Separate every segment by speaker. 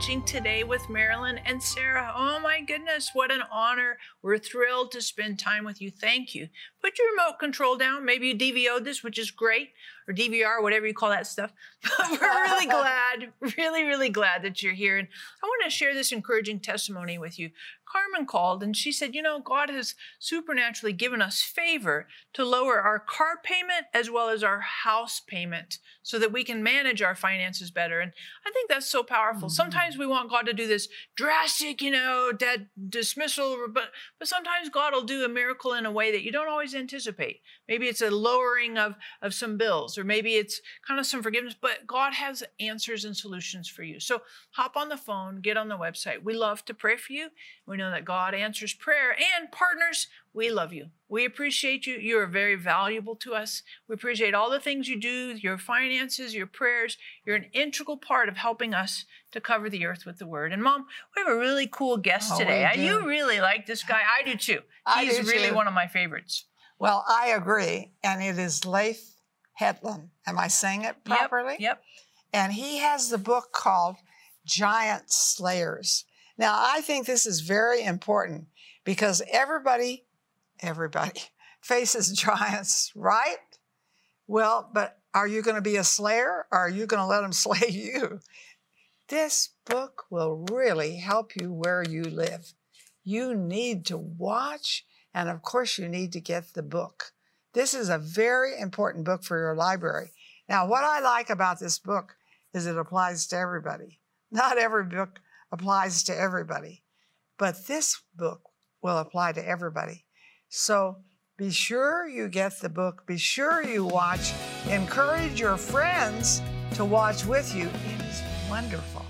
Speaker 1: watching today with Marilyn and Sarah. Oh my goodness, what an honor. We're thrilled to spend time with you. Thank you. Put your remote control down. Maybe you DVO'd this, which is great, or DVR, whatever you call that stuff. But we're really glad, really, really glad that you're here. And I want to share this encouraging testimony with you. Carmen called and she said, You know, God has supernaturally given us favor to lower our car payment as well as our house payment so that we can manage our finances better. And I think that's so powerful. Mm-hmm. Sometimes we want God to do this drastic, you know, dead dismissal, but, but sometimes God will do a miracle in a way that you don't always anticipate. Maybe it's a lowering of, of some bills, or maybe it's kind of some forgiveness, but God has answers and solutions for you. So hop on the phone, get on the website. We love to pray for you. We know that God answers prayer. And partners, we love you. We appreciate you. You are very valuable to us. We appreciate all the things you do, your finances, your prayers. You're an integral part of helping us to cover the earth with the word. And mom, we have a really cool guest
Speaker 2: oh,
Speaker 1: today. You really like this guy. I do too. He's do really
Speaker 2: too.
Speaker 1: one of my favorites.
Speaker 2: Well, I agree. And it is Leif Hetland. Am I saying it properly?
Speaker 1: Yep. yep.
Speaker 2: And he has the book called Giant Slayers. Now, I think this is very important because everybody, everybody faces giants, right? Well, but are you going to be a slayer or are you going to let them slay you? This book will really help you where you live. You need to watch, and of course, you need to get the book. This is a very important book for your library. Now, what I like about this book is it applies to everybody. Not every book applies to everybody. But this book will apply to everybody. So be sure you get the book, be sure you watch, encourage your friends to watch with you. It is wonderful.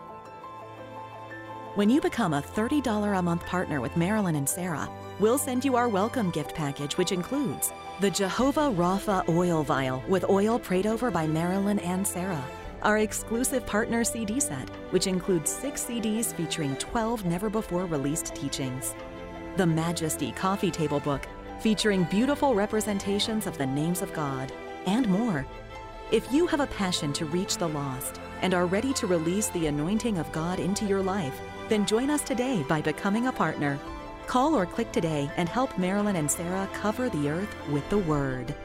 Speaker 3: When you become a $30 a month partner with Marilyn and Sarah, we'll send you our welcome gift package, which includes the Jehovah Rapha oil vial with oil prayed over by Marilyn and Sarah, our exclusive partner CD set, which includes six CDs featuring 12 never before released teachings, the Majesty coffee table book featuring beautiful representations of the names of God, and more. If you have a passion to reach the lost and are ready to release the anointing of God into your life, then join us today by becoming a partner. Call or click today and help Marilyn and Sarah cover the earth with the Word.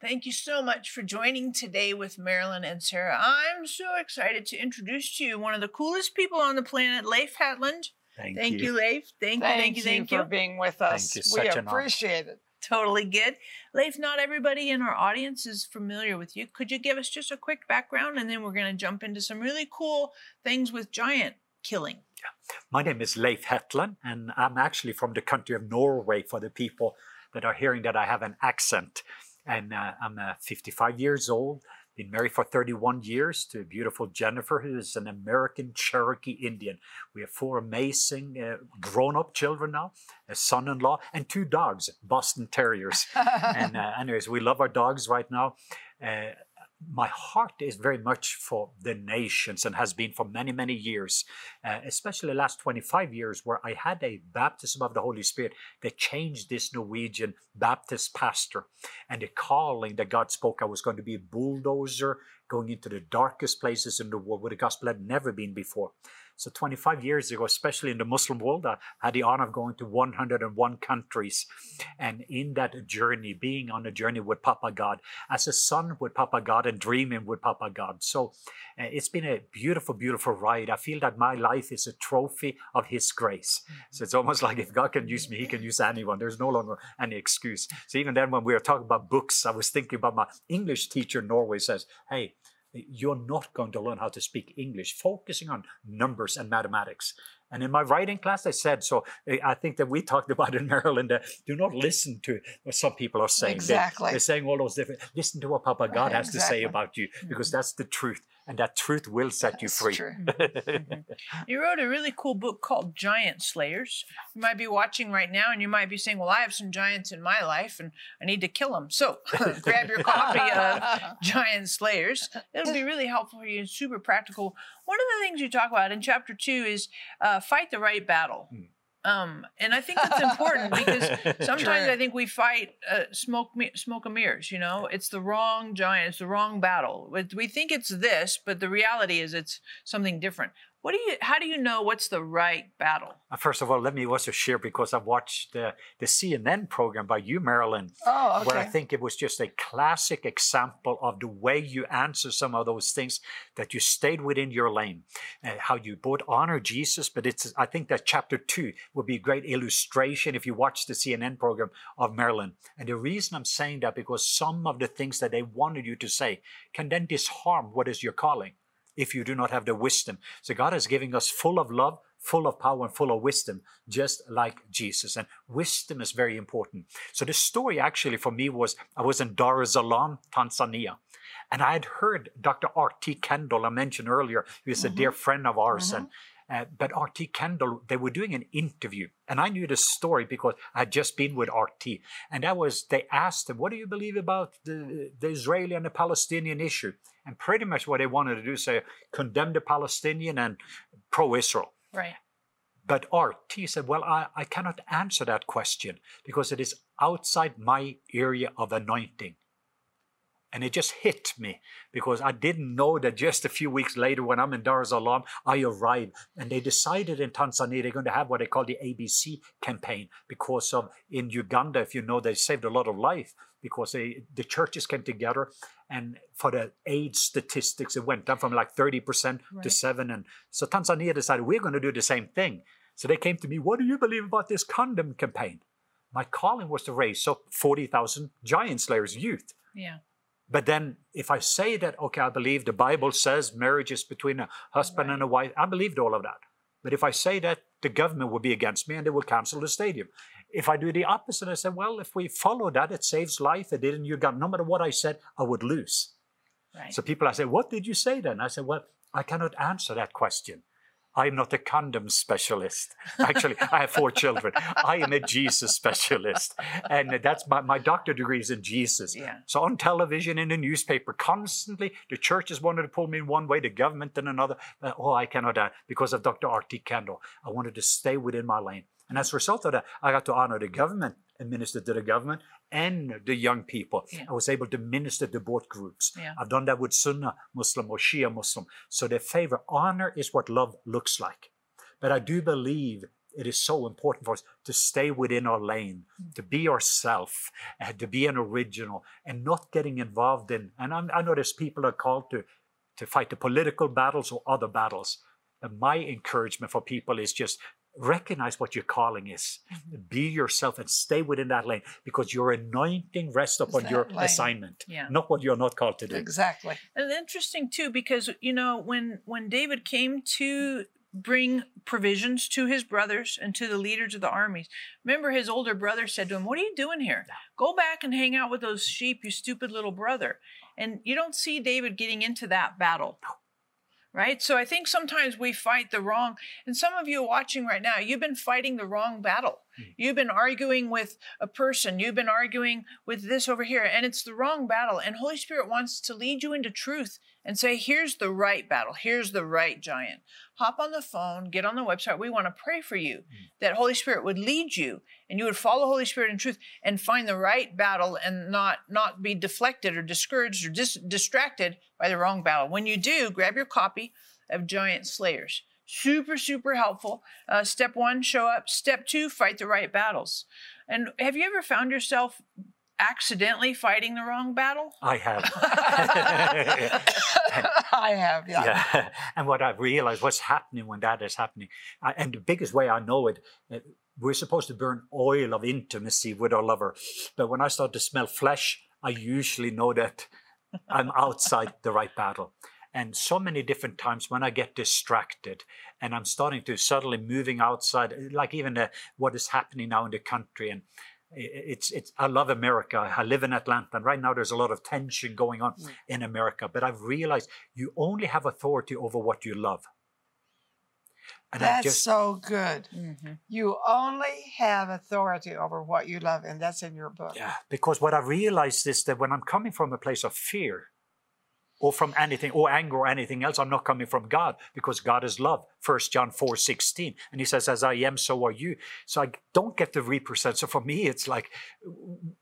Speaker 1: Thank you so much for joining today with Marilyn and Sarah. I'm so excited to introduce to you one of the coolest people on the planet, Leif Hetland.
Speaker 4: Thank,
Speaker 1: thank you.
Speaker 4: you.
Speaker 1: Leif. Thank,
Speaker 2: thank
Speaker 1: you, thank you, thank you
Speaker 2: for being with us.
Speaker 4: Thank
Speaker 2: you. we appreciate it.
Speaker 1: Totally good. Leif, not everybody in our audience is familiar with you. Could you give us just a quick background and then we're going to jump into some really cool things with giant killing?
Speaker 4: Yeah. My name is Leif Hetland, and I'm actually from the country of Norway for the people that are hearing that I have an accent. And uh, I'm uh, 55 years old, been married for 31 years to beautiful Jennifer, who is an American Cherokee Indian. We have four amazing uh, grown up children now, a son in law, and two dogs, Boston Terriers. and, uh, anyways, we love our dogs right now. Uh, my heart is very much for the nations and has been for many, many years, uh, especially the last 25 years, where I had a baptism of the Holy Spirit that changed this Norwegian Baptist pastor. And the calling that God spoke, I was going to be a bulldozer going into the darkest places in the world where the gospel had never been before. So 25 years ago, especially in the Muslim world, I had the honor of going to 101 countries. And in that journey, being on a journey with Papa God, as a son with Papa God and dreaming with Papa God. So uh, it's been a beautiful, beautiful ride. I feel that my life is a trophy of His grace. Mm-hmm. So it's almost like if God can use me, He can use anyone. There's no longer any excuse. So even then, when we were talking about books, I was thinking about my English teacher in Norway says, hey, you're not going to learn how to speak English, focusing on numbers and mathematics. And in my writing class, I said, so eh, I think that we talked about in Marilyn, uh, do not listen to what some people are saying.
Speaker 2: Exactly.
Speaker 4: They, are saying all those different, listen to what Papa God has exactly. to say about you, because that's the truth. And that truth will set you
Speaker 2: That's
Speaker 4: free.
Speaker 2: true.
Speaker 1: You wrote a really cool book called Giant Slayers. You might be watching right now and you might be saying, Well, I have some giants in my life and I need to kill them. So grab your copy of Giant Slayers. It'll be really helpful for you and super practical. One of the things you talk about in chapter two is uh, fight the right battle.
Speaker 4: Hmm.
Speaker 1: Um, and I think that's important because sometimes
Speaker 2: True.
Speaker 1: I think we fight uh, smoke, me- smoke and mirrors. You know, it's the wrong giant, it's the wrong battle. We- We think it's this, but the reality is it's something different. What do you? How do you know what's the right battle?
Speaker 4: Uh, First of all, let me also share because I watched the, the CNN program by you, Marilyn,
Speaker 2: Oh, okay.
Speaker 4: where I think it was just a classic example of the way you answer some of those things that you stayed within your lane, uh, how you both honor Jesus, but it's I think that chapter two would be a great illustration if you watch the CNN program of Marilyn. And the reason I'm saying that because some of the things that they wanted you to say can then disarm what is your calling if you do not have the wisdom. So God is giving us full of love, full of power, and full of wisdom, just like Jesus. And wisdom is very important. So the story actually for me was I was in Dar es Salaam, Tanzania. And I had heard Dr. R.T. Kendall, I mentioned earlier, who is a mm-hmm. dear friend of ours. And mm-hmm. Uh, but R.T. Kendall, they were doing an interview, and I knew the story because I had just been with R.T. And that was, they asked him, What do you believe about the, the Israeli and the Palestinian issue? And pretty much what they wanted to do is say, condemn the Palestinian and pro Israel.
Speaker 1: Right.
Speaker 4: But RT said, Well, I, I cannot answer that question because it is outside my area of anointing. And it just hit me because I didn't know that just a few weeks later, when I'm in Dar es Salaam, I arrived and they decided in Tanzania they're going to have what they call the ABC campaign because of in Uganda, if you know, they saved a lot of life because they, the churches came together and for the AIDS statistics, it went down from like 30% to
Speaker 1: Right.
Speaker 4: 7 And so Tanzania decided we're going to do the same thing. So they came to me, what do you believe about this condom campaign? My calling was to raise up 40,000 giant slayers youth.
Speaker 1: Yeah.
Speaker 4: But then if I say that, okay, I believe the Bible says marriage is between a husband and a wife, I believed all of that. But if I say that, the government will be against me and they will cancel the stadium. If I do the opposite, I said, well, if we follow that, it saves life. It didn't, you got, no matter what I said, I would lose.
Speaker 1: Right.
Speaker 4: So people, I said, what did you say then? I said, well, I cannot answer that question. I'm not a condom specialist. Actually, I have four children. I am a Jesus specialist. And that's my, my doctor degree is in Jesus.
Speaker 1: Yeah.
Speaker 4: So on television, in the newspaper, constantly, the churches wanted to pull me in one way, the government in another. Uh, oh, I cannot, uh, because of Dr. R.T. Kendall. I wanted to stay within my lane. And as a result of that, I got to honor the government and minister to the government and the young people.
Speaker 1: Yeah.
Speaker 4: I was able to minister to both groups.
Speaker 1: Yeah.
Speaker 4: I've done that with Sunnah Muslim or Shia Muslim. So their favor, honor is what love looks like. But I do believe it is so important for us to stay within our lane, to be ourself, uh, to be an original, and not getting involved in. And I'm, I know there's people are called to to fight the political battles or other battles. And my encouragement for people is just recognize what your calling is. Mm-hmm. Be yourself and stay within that lane because your anointing rests upon your
Speaker 2: lane.
Speaker 4: assignment,
Speaker 1: Yeah.
Speaker 4: not what you're not called to do.
Speaker 2: Exactly.
Speaker 1: And interesting too, because you know when when David came to bring provisions to his brothers and to the leaders of the armies, remember his older brother said to him, "What are you doing here? Go back and hang out with those sheep, you stupid little brother." And you don't see David getting into that battle. Right? So I think sometimes we fight the wrong, and some of you watching right now, you've been fighting the wrong battle. Mm. You've been arguing with a person, you've been arguing with this over here, and it's the wrong battle. And Holy Spirit wants to lead you into truth and say, here's the right battle, here's the right giant. Hop on the phone, get on the website. We want to pray for you mm. that Holy Spirit would lead you and you would follow Holy Spirit in truth and find the right battle and not not be deflected or discouraged or dis- distracted by the wrong battle. When you do, grab your copy of Giant Slayers. Super, super helpful. Uh, step one, show up. Step two, fight the right battles. And have you ever found yourself accidentally fighting the wrong battle?
Speaker 4: I have.
Speaker 2: I have, yeah.
Speaker 4: yeah. And what I've realized, what's happening when that is happening, uh, and the biggest way I know it, uh, we're supposed to burn oil of intimacy with our lover. But when I start to smell flesh, I usually know that I'm outside the right battle. And so many different times when I get distracted and I'm starting to suddenly moving outside, like even uh, what is happening now in the country, and It's, it's, I love America. I live in Atlanta. And right now there's a lot of tension going on mm. in America. But I've realized you only have authority over what you love.
Speaker 2: And that's just, so good. Mm-hmm. You only have authority over what you love, and that's in your book.
Speaker 4: Yeah, because what I realized is that when I'm coming from a place of fear, or from anything or anger or anything else i'm not coming from god because god is love. First john 4 16 and he says as i am so are you. So i don't get to represent so for me it's like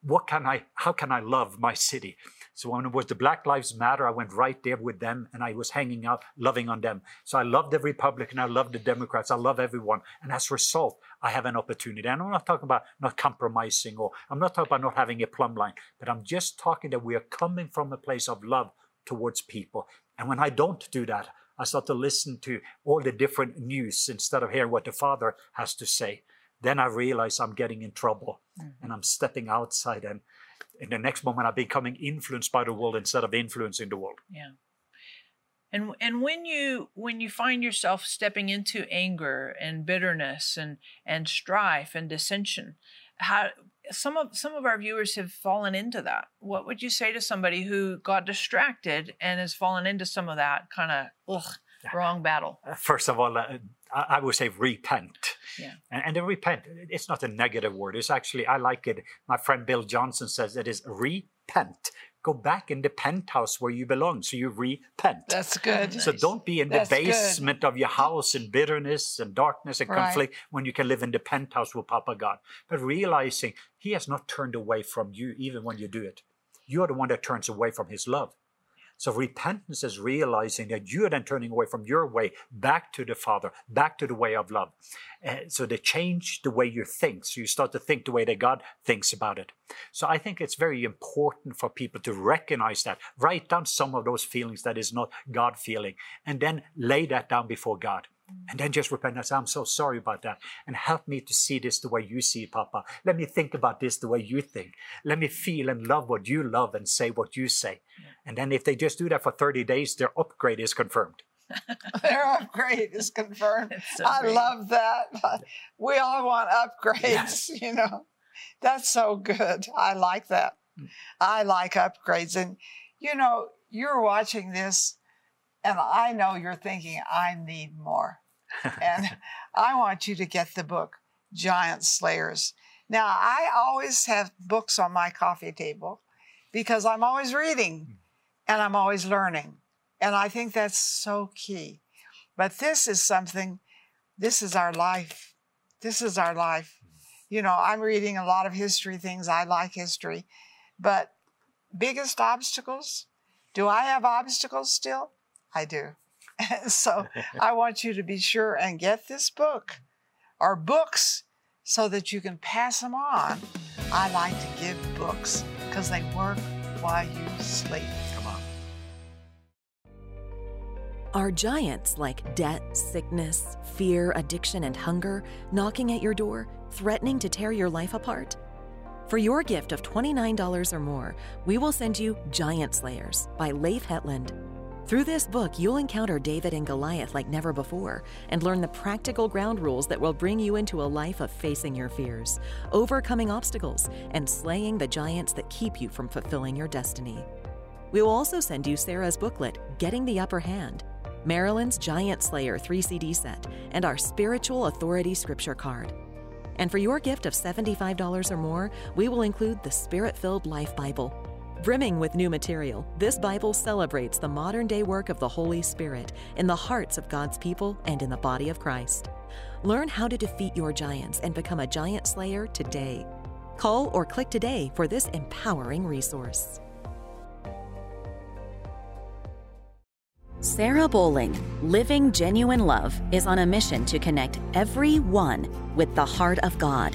Speaker 4: what can i how can i love my city? So when it was the black lives matter i went right there with them and i was hanging out loving on them. So i love the republican i love the democrats i love everyone. And as a result i have an opportunity. And i'm not talking about not compromising or i'm not talking about not having a plumb line but i'm just talking that we are coming from a place of love towards people. And when I don't do that, I start to listen to all the different news instead of hearing what the Father has to say. Then I realize I'm getting in trouble mm-hmm. and I'm stepping outside. And in the next moment, I'm becoming influenced by the world instead of influencing the world.
Speaker 1: Yeah. And, and when you when you find yourself stepping into anger and bitterness and and strife and dissension, how some of some of our viewers have fallen into that. What would you say to somebody who got distracted and has fallen into some of that kind of ugh, wrong battle?
Speaker 4: Uh, first of all, uh, I would say repent.
Speaker 1: Yeah.
Speaker 4: And, and repent, it's not a negative word. It's actually, I like it. My friend Bill Johnson says it is repent go back in the penthouse where you belong. So you repent.
Speaker 2: That's good.
Speaker 4: So nice. don't be in the basement good. of your house in bitterness and darkness and right. conflict when you can live in the penthouse with Papa God. But realizing He has not turned away from you even when you do it. You are the one that turns away from His love. So repentance is realizing that you are then turning away from your way back to the Father, back to the way of love. Uh, so they change the way you think. So you start to think the way that God thinks about it. So I think it's very important for people to recognize that, write down some of those feelings that is not God feeling, and then lay that down before God. And then just repent and say, I'm so sorry about that. And help me to see this the way you see it, Papa. Let me think about this the way you think. Let me feel and love what you love and say what you say. Yeah. And then if they just do that for 30 days, their upgrade is confirmed.
Speaker 2: their upgrade is confirmed. So I great. love that. We all want upgrades, yes. you know. That's so good. I like that. Mm. I like upgrades. And, you know, you're watching this and I know you're thinking, I need more. and I want you to get the book, Giant Slayers. Now, I always have books on my coffee table because I'm always reading hmm. and I'm always learning. And I think that's so key. But this is something, this is our life. This is our life. You know, I'm reading a lot of history things. I like history. But biggest obstacles? Do I have obstacles still? I do. so I want you to be sure and get this book or books so that you can pass them on. I like to give books because they work while you sleep.
Speaker 4: Come on.
Speaker 3: Are giants like debt, sickness, fear, addiction, and hunger knocking at your door, threatening to tear your life apart? For your gift of $29 or more, we will send you Giant Slayers by Leif Hetland. Through this book, you'll encounter David and Goliath like never before and learn the practical ground rules that will bring you into a life of facing your fears, overcoming obstacles, and slaying the giants that keep you from fulfilling your destiny. We will also send you Sarah's booklet, Getting the Upper Hand, Marilyn's Giant Slayer 3 CD set, and our Spiritual Authority Scripture card. And for your gift of $75 or more, we will include the Spirit filled Life Bible Brimming with new material, this Bible celebrates the modern day work of the Holy Spirit in the hearts of God's people and in the body of Christ. Learn how to defeat your giants and become a giant slayer today. Call or click today for this empowering resource. Sarah Bowling, Living Genuine Love, is on a mission to connect everyone with the heart of God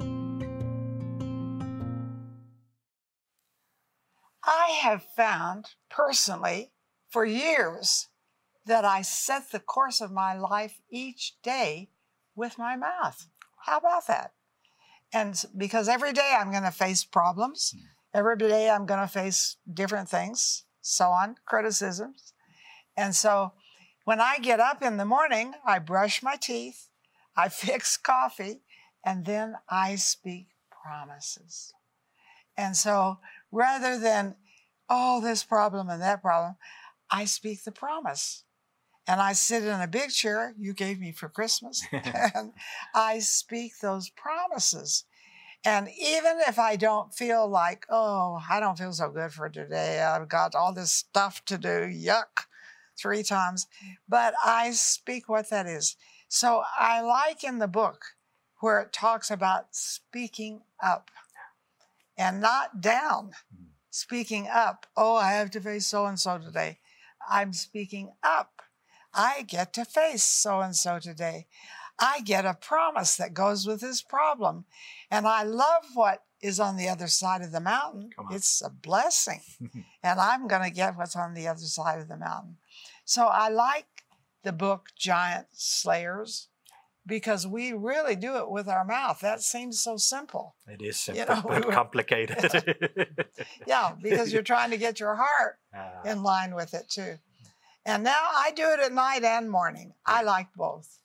Speaker 2: I have found personally for years that I set the course of my life each day with my mouth. How about that? And because every day I'm going to face problems, hmm. every day I'm going to face different things, so on, criticisms. And so when I get up in the morning, I brush my teeth, I fix coffee, and then I speak promises. And so rather than, oh, this problem and that problem, I speak the promise. And I sit in a big chair you gave me for Christmas, and I speak those promises. And even if I don't feel like, oh, I don't feel so good for today, I've got all this stuff to do, yuck, three times, but I speak what that is. So I like in the book where it talks about speaking up and not down, hmm. Speaking up. Oh, I have to face so and so today. I'm speaking up. I get to face so and so today. I get a promise that goes with this problem. And I love what is on the other side of the mountain. It's a blessing. and I'm going to get what's on the other side of the mountain. So I like the book Giant Slayers because we really do it with our mouth. That seems so simple.
Speaker 4: It is
Speaker 2: You
Speaker 4: simple
Speaker 2: know,
Speaker 4: but
Speaker 2: we
Speaker 4: complicated.
Speaker 2: Yeah, because you're trying to get your heart
Speaker 4: Ah,
Speaker 2: in line with it too. And now I do it at night and morning. I like both.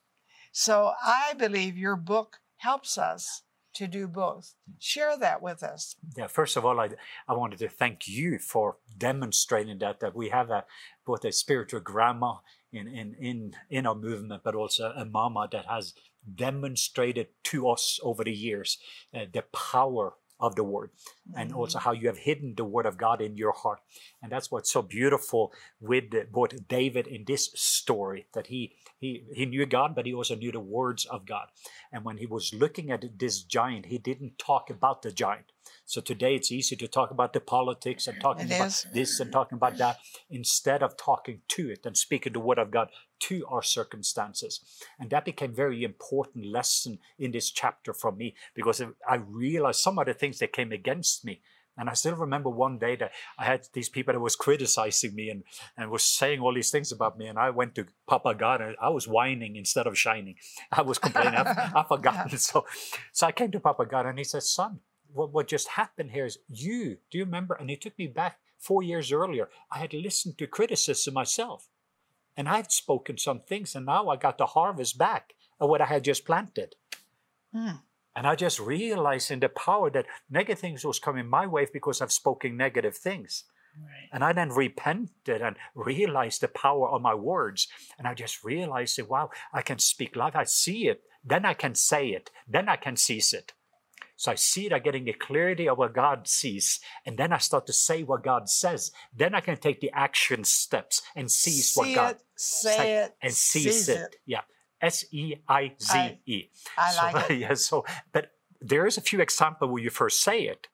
Speaker 2: So I believe your book helps us to do both. Share that with us.
Speaker 4: yeah, first of all, I, I wanted to thank you for demonstrating that that we have a both a spiritual grandma in in in in our movement, but also a mama that has demonstrated to us over the years uh, the power of the word and also how you have hidden the word of God in your heart. And that's what's so beautiful with both David in this story that he he he knew God, but he also knew the words of God. And when he was looking at this giant, he didn't talk about the giant. So today it's easy to talk about the politics and talking
Speaker 2: It
Speaker 4: about
Speaker 2: is.
Speaker 4: this and talking about that instead of talking to it and speaking the word of God to our circumstances. And that became very important lesson in this chapter for me because I realized some of the things that came against me. And I still remember one day that I had these people that was criticizing me and, and was saying all these things about me. And I went to Papa God and I was whining instead of shining. I was complaining. I, I forgotten. So, so I came to Papa God and he said, son, what, what just happened here is you, do you remember? And he took me back four years earlier. I had listened to criticism myself and I had spoken some things and now I got the harvest back of what I had just planted.
Speaker 2: Hmm.
Speaker 4: And I just realized in the power that negative things was coming my way because I've spoken negative things.
Speaker 1: Right.
Speaker 4: And I then repented and realized the power of my words. And I just realized that, wow, I can speak life. I see it. Then I can say it. Then I can seize it. So I see it, I'm getting the clarity of what God sees. And then I start to say what God says. Then I can take the action steps and seize what
Speaker 2: See
Speaker 4: God
Speaker 2: it, say it,
Speaker 4: and seize, it.
Speaker 2: it.
Speaker 4: Yeah. S E I Z E.
Speaker 2: I
Speaker 4: So,
Speaker 2: like it.
Speaker 4: yeah, so, but there is a few examples where you first say it.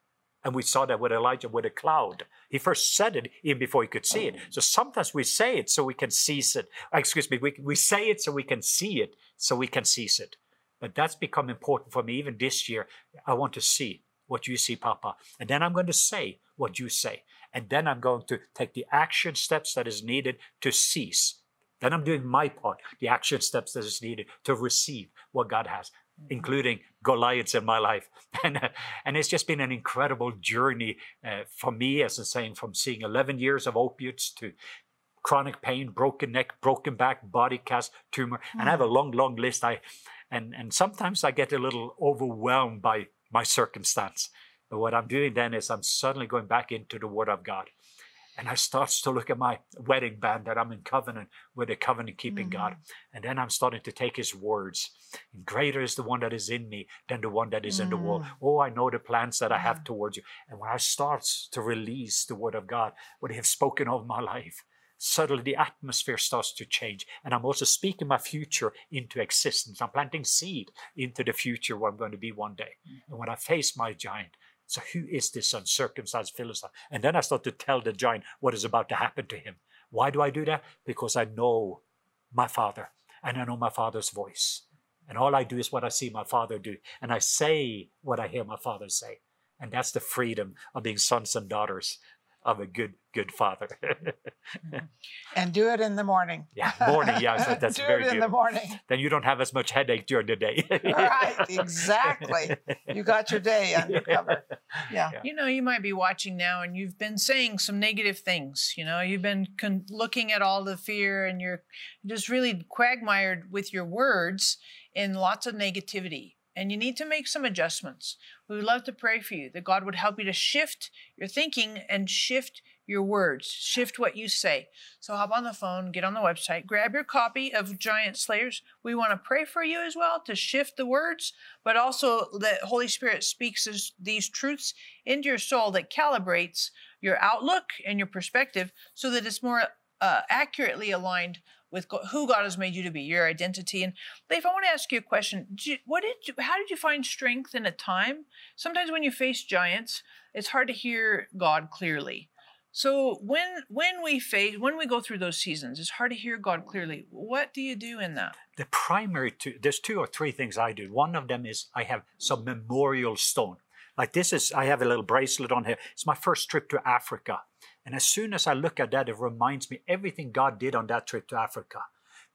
Speaker 4: And we saw that with Elijah with a cloud. He first said it even before he could see it. So sometimes we say it so we can seize it. Excuse me, we, we say it so we can see it, so we can seize it. But that's become important for me even this year. I want to see what you see, Papa. And then I'm going to say what you say. And then I'm going to take the action steps that is needed to cease. Then I'm doing my part, the action steps that is needed to receive what God has, including Goliaths in my life. And, uh, and it's just been an incredible journey uh, for me, as I'm saying, from seeing 11 years of opiates to chronic pain, broken neck, broken back, body cast, tumor. And I have a long, long list. I and and sometimes I get a little overwhelmed by my circumstance. But what I'm doing then is I'm suddenly going back into the Word of God. And I starts to look at my wedding band that I'm in covenant with a covenant keeping
Speaker 1: Mm-hmm.
Speaker 4: God. And then I'm starting to take his words. Greater is the one that is in me than the one that is in the world.
Speaker 1: Mm.
Speaker 4: Oh, I know the plans that I have towards you. And when I starts to release the word of God, what he has spoken of my life, suddenly the atmosphere starts to change. And I'm also speaking my future into existence. I'm planting seed into the future where I'm going to be one day. Mm-hmm. And when I face my giant, so who is this uncircumcised Philistine? And then I start to tell the giant what is about to happen to him. Why do I do that? Because I know my father and I know my father's voice. And all I do is what I see my father do. And I say what I hear my father say. And that's the freedom of being sons and daughters of a good, good father. Mm-hmm.
Speaker 2: And do it in the morning.
Speaker 4: yeah, morning. Yeah, so that's
Speaker 2: do
Speaker 4: very
Speaker 2: it in
Speaker 4: good.
Speaker 2: the morning.
Speaker 4: Then you don't have as much headache during the day.
Speaker 2: right, exactly. You got your day under cover. Yeah.
Speaker 1: You know, you might be watching now and you've been saying some negative things. You know, you've been con- looking at all the fear and you're just really quagmired with your words in lots of negativity. And you need to make some adjustments. We would love to pray for you that God would help you to shift your thinking and shift your words, shift what you say. So hop on the phone, get on the website, grab your copy of Giant Slayers. We want to pray for you as well to shift the words, but also that Holy Spirit speaks these truths into your soul that calibrates your outlook and your perspective so that it's more uh, accurately aligned with who God has made you to be, your identity. And Leif, I want to ask you a question. Did you- what did you, how did you find strength in a time? Sometimes when you face giants, it's hard to hear God clearly. So when when we face when we go through those seasons, it's hard to hear God clearly. What do you do in that?
Speaker 4: the primary two there's two or three things i do one of them is i have some memorial stone like this is i have a little bracelet on here. It's my first trip to africa. And as soon as i look at that it reminds me everything god did on that trip to africa.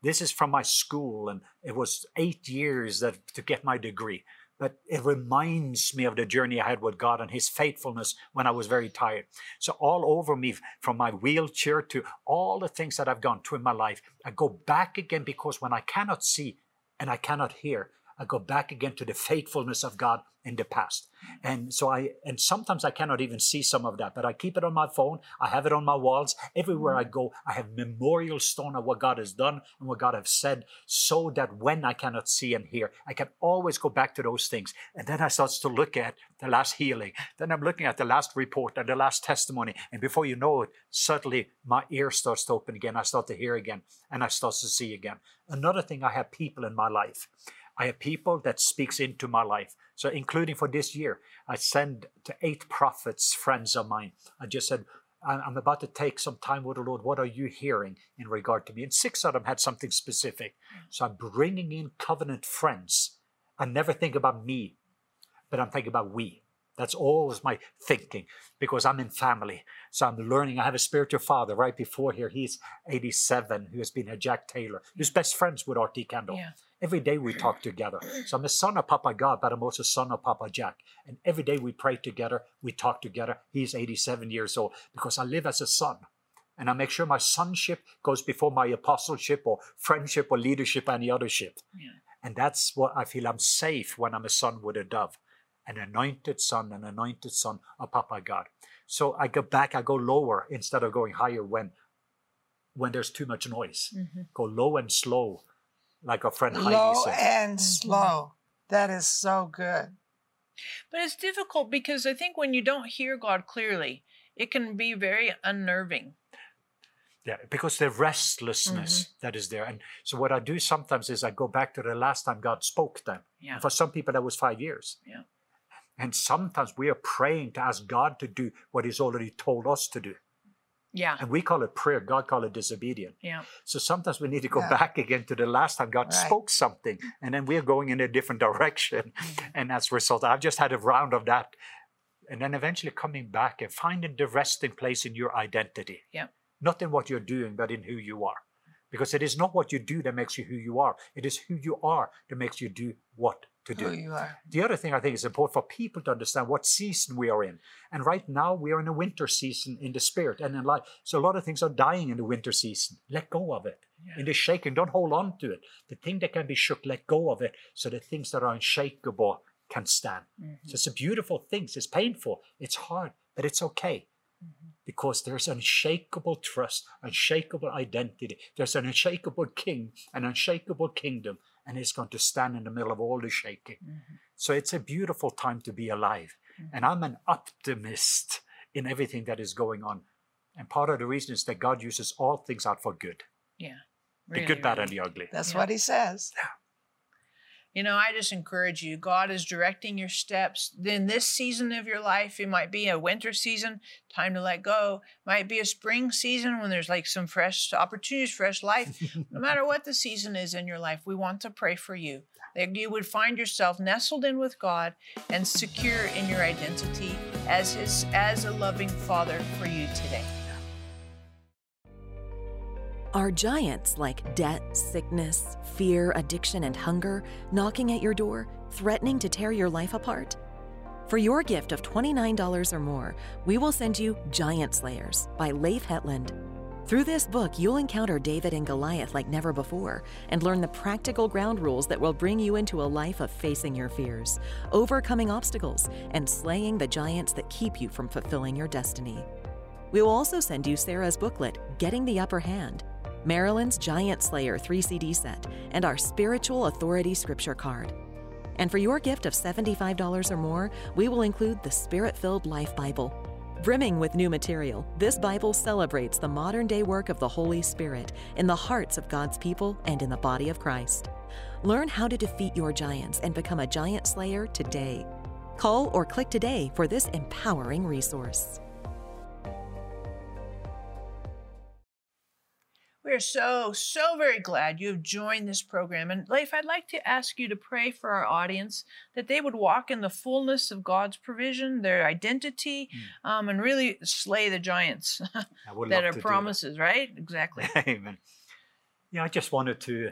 Speaker 4: This is from my school and it was eight years that to get my degree. But it reminds me of the journey I had with God and His faithfulness when I was very tired. So, all over me, from my wheelchair to all the things that I've gone through in my life, I go back again because when I cannot see and I cannot hear, I go back again to the faithfulness of God in the past. And so I, and sometimes I cannot even see some of that, but I keep it on my phone. I have it on my walls. Everywhere I go, I have memorial stone of what God has done and what God has said so that when I cannot see and hear, I can always go back to those things. And then I start to look at the last healing. Then I'm looking at the last report and the last testimony. And before you know it, suddenly my ear starts to open again. I start to hear again and I start to see again. Another thing, I have people in my life. I have people that speaks into my life. So including for this year, I send to eight prophets, friends of mine. I just said, "I- I'm about to take some time with the Lord. What are you hearing in regard to me? And six of them had something specific. So I'm bringing in covenant friends. I never think about me, but I'm thinking about we. That's always my thinking because I'm in family. So I'm learning. I have a spiritual father right before here. He's 87, who has been a Jack Taylor, who's best friends with R.T. Kendall.
Speaker 1: Yeah.
Speaker 4: Every day we talk together. So I'm a son of Papa God, but I'm also son of Papa Jack. And every day we pray together, we talk together. He's 87 years old because I live as a son. And I make sure my sonship goes before my apostleship or friendship or leadership, any other ship.
Speaker 1: Yeah.
Speaker 4: And that's what I feel I'm safe when I'm a son with a dove, an anointed son, an anointed son of Papa God. So I go back, I go lower instead of going higher when when there's too much noise. Go low and slow, like a friend Heidi
Speaker 2: said.
Speaker 4: Low
Speaker 2: and slow. That is so good.
Speaker 1: But it's difficult because I think when you don't hear God clearly, it can be very unnerving.
Speaker 4: Yeah, because the restlessness
Speaker 1: Mm-hmm.
Speaker 4: that is there. And so what I do sometimes is I go back to the last time God spoke then.
Speaker 1: Yeah.
Speaker 4: And for some people that was five years.
Speaker 1: Yeah.
Speaker 4: And sometimes we are praying to ask God to do what He's already told us to do.
Speaker 1: Yeah.
Speaker 4: And we call it prayer, God call it disobedient.
Speaker 1: Yeah.
Speaker 4: So sometimes we need to go
Speaker 2: Yeah.
Speaker 4: back again to the last time God
Speaker 2: Right.
Speaker 4: spoke something, and then we're going in a different direction.
Speaker 1: Mm-hmm.
Speaker 4: And as a result, I've just had a round of that. And then eventually coming back and finding the resting place in your identity.
Speaker 1: Yeah.
Speaker 4: Not in what you're doing, but in who you are. Because it is not what you do that makes you who you are. It is who you are that makes you do what to do.
Speaker 2: Are.
Speaker 4: The other thing I think is important for people to understand what season we are in. And right now we are in a winter season in the spirit and in life. So a lot of things are dying in the winter season. Let go of it. In the shaking, don't hold on to it. The thing that can be shook, let go of it. So the things that are unshakable can stand. So mm-hmm. it's a beautiful thing. It's painful. It's hard, but it's okay. Mm-hmm. because there's unshakable trust, unshakable identity. There's an unshakable king, an unshakable kingdom, and it's going to stand in the middle of all the shaking.
Speaker 1: Mm-hmm.
Speaker 4: So it's a beautiful time to be alive. And I'm an optimist in everything that is going on. And part of the reason is that God uses all things out for good
Speaker 1: Yeah.
Speaker 4: the good, bad, and the ugly.
Speaker 2: That's
Speaker 1: Yeah.
Speaker 2: what he says.
Speaker 1: You know, I just encourage you. God is directing your steps. Then this season of your life, it might be a winter season, time to let go. Might be a spring season when there's like some fresh opportunities, fresh life. no matter what the season is in your life, we want to pray for you that you would find yourself nestled in with God and secure in your identity as his as a loving father for you today.
Speaker 3: Are giants like debt, sickness, fear, addiction, and hunger knocking at your door, threatening to tear your life apart? For your gift of $29 or more, we will send you Giant Slayers by Leif Hetland. Through this book, you'll encounter David and Goliath like never before and learn the practical ground rules that will bring you into a life of facing your fears, overcoming obstacles, and slaying the giants that keep you from fulfilling your destiny. We will also send you Sarah's booklet, Getting the Upper Hand, Marilyn's Giant Slayer 3 CD set, and our Spiritual Authority Scripture card. And for your gift of $75 or more, we will include the Spirit filled Life Bible. Brimming with new material, this Bible celebrates the modern day work of the Holy Spirit in the hearts of God's people and in the body of Christ. Learn how to defeat your giants and become a giant slayer today. Call or click today for this empowering resource.
Speaker 1: We are so, so very glad you have joined this program. And Leif, I'd like to ask you to pray for our audience that they would walk in the fullness of God's provision, their identity, um, and really slay the giants that are promises, right? Exactly.
Speaker 4: Amen. Yeah, I just wanted to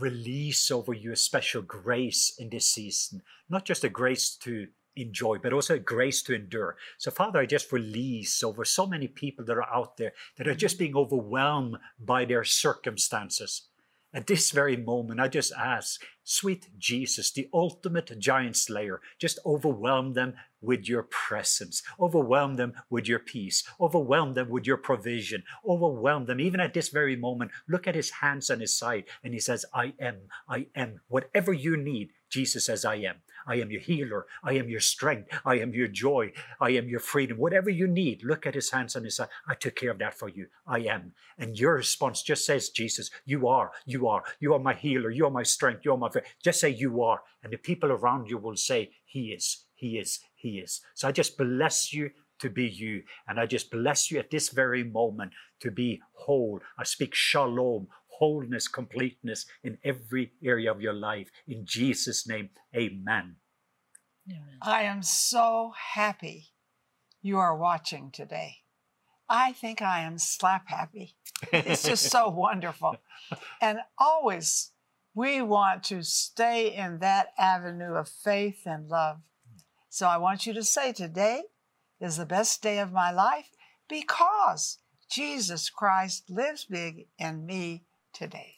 Speaker 4: release over you a special grace in this season, not just a grace to enjoy, but also grace to endure. So, Father, I just release over so many people that are out there that are just being overwhelmed by their circumstances. At this very moment, I just ask, sweet Jesus, the ultimate giant slayer, just overwhelm them with your presence, overwhelm them with your peace, overwhelm them with your provision, overwhelm them. Even at this very moment, look at his hands on his side, and he says, I am, I am. Whatever you need, Jesus says, I am. I am your healer. I am your strength. I am your joy. I am your freedom. Whatever you need, look at his hands on his side. I took care of that for you. I am. And your response just says, Jesus, you are, you are, you are my healer. You are my strength. You are my, just say you are. And the people around you will say, he is, he is, he is. So I just bless you to be you. And I just bless you at this very moment to be whole. I speak shalom, wholeness, completeness in every area of your life. In Jesus' name, amen.
Speaker 1: Amen.
Speaker 2: I am so happy you are watching today. I think I am slap happy. It's just so wonderful. And always, we want to stay in that avenue of faith and love. So I want you to say, Today is the best day of my life because Jesus Christ lives big in me today.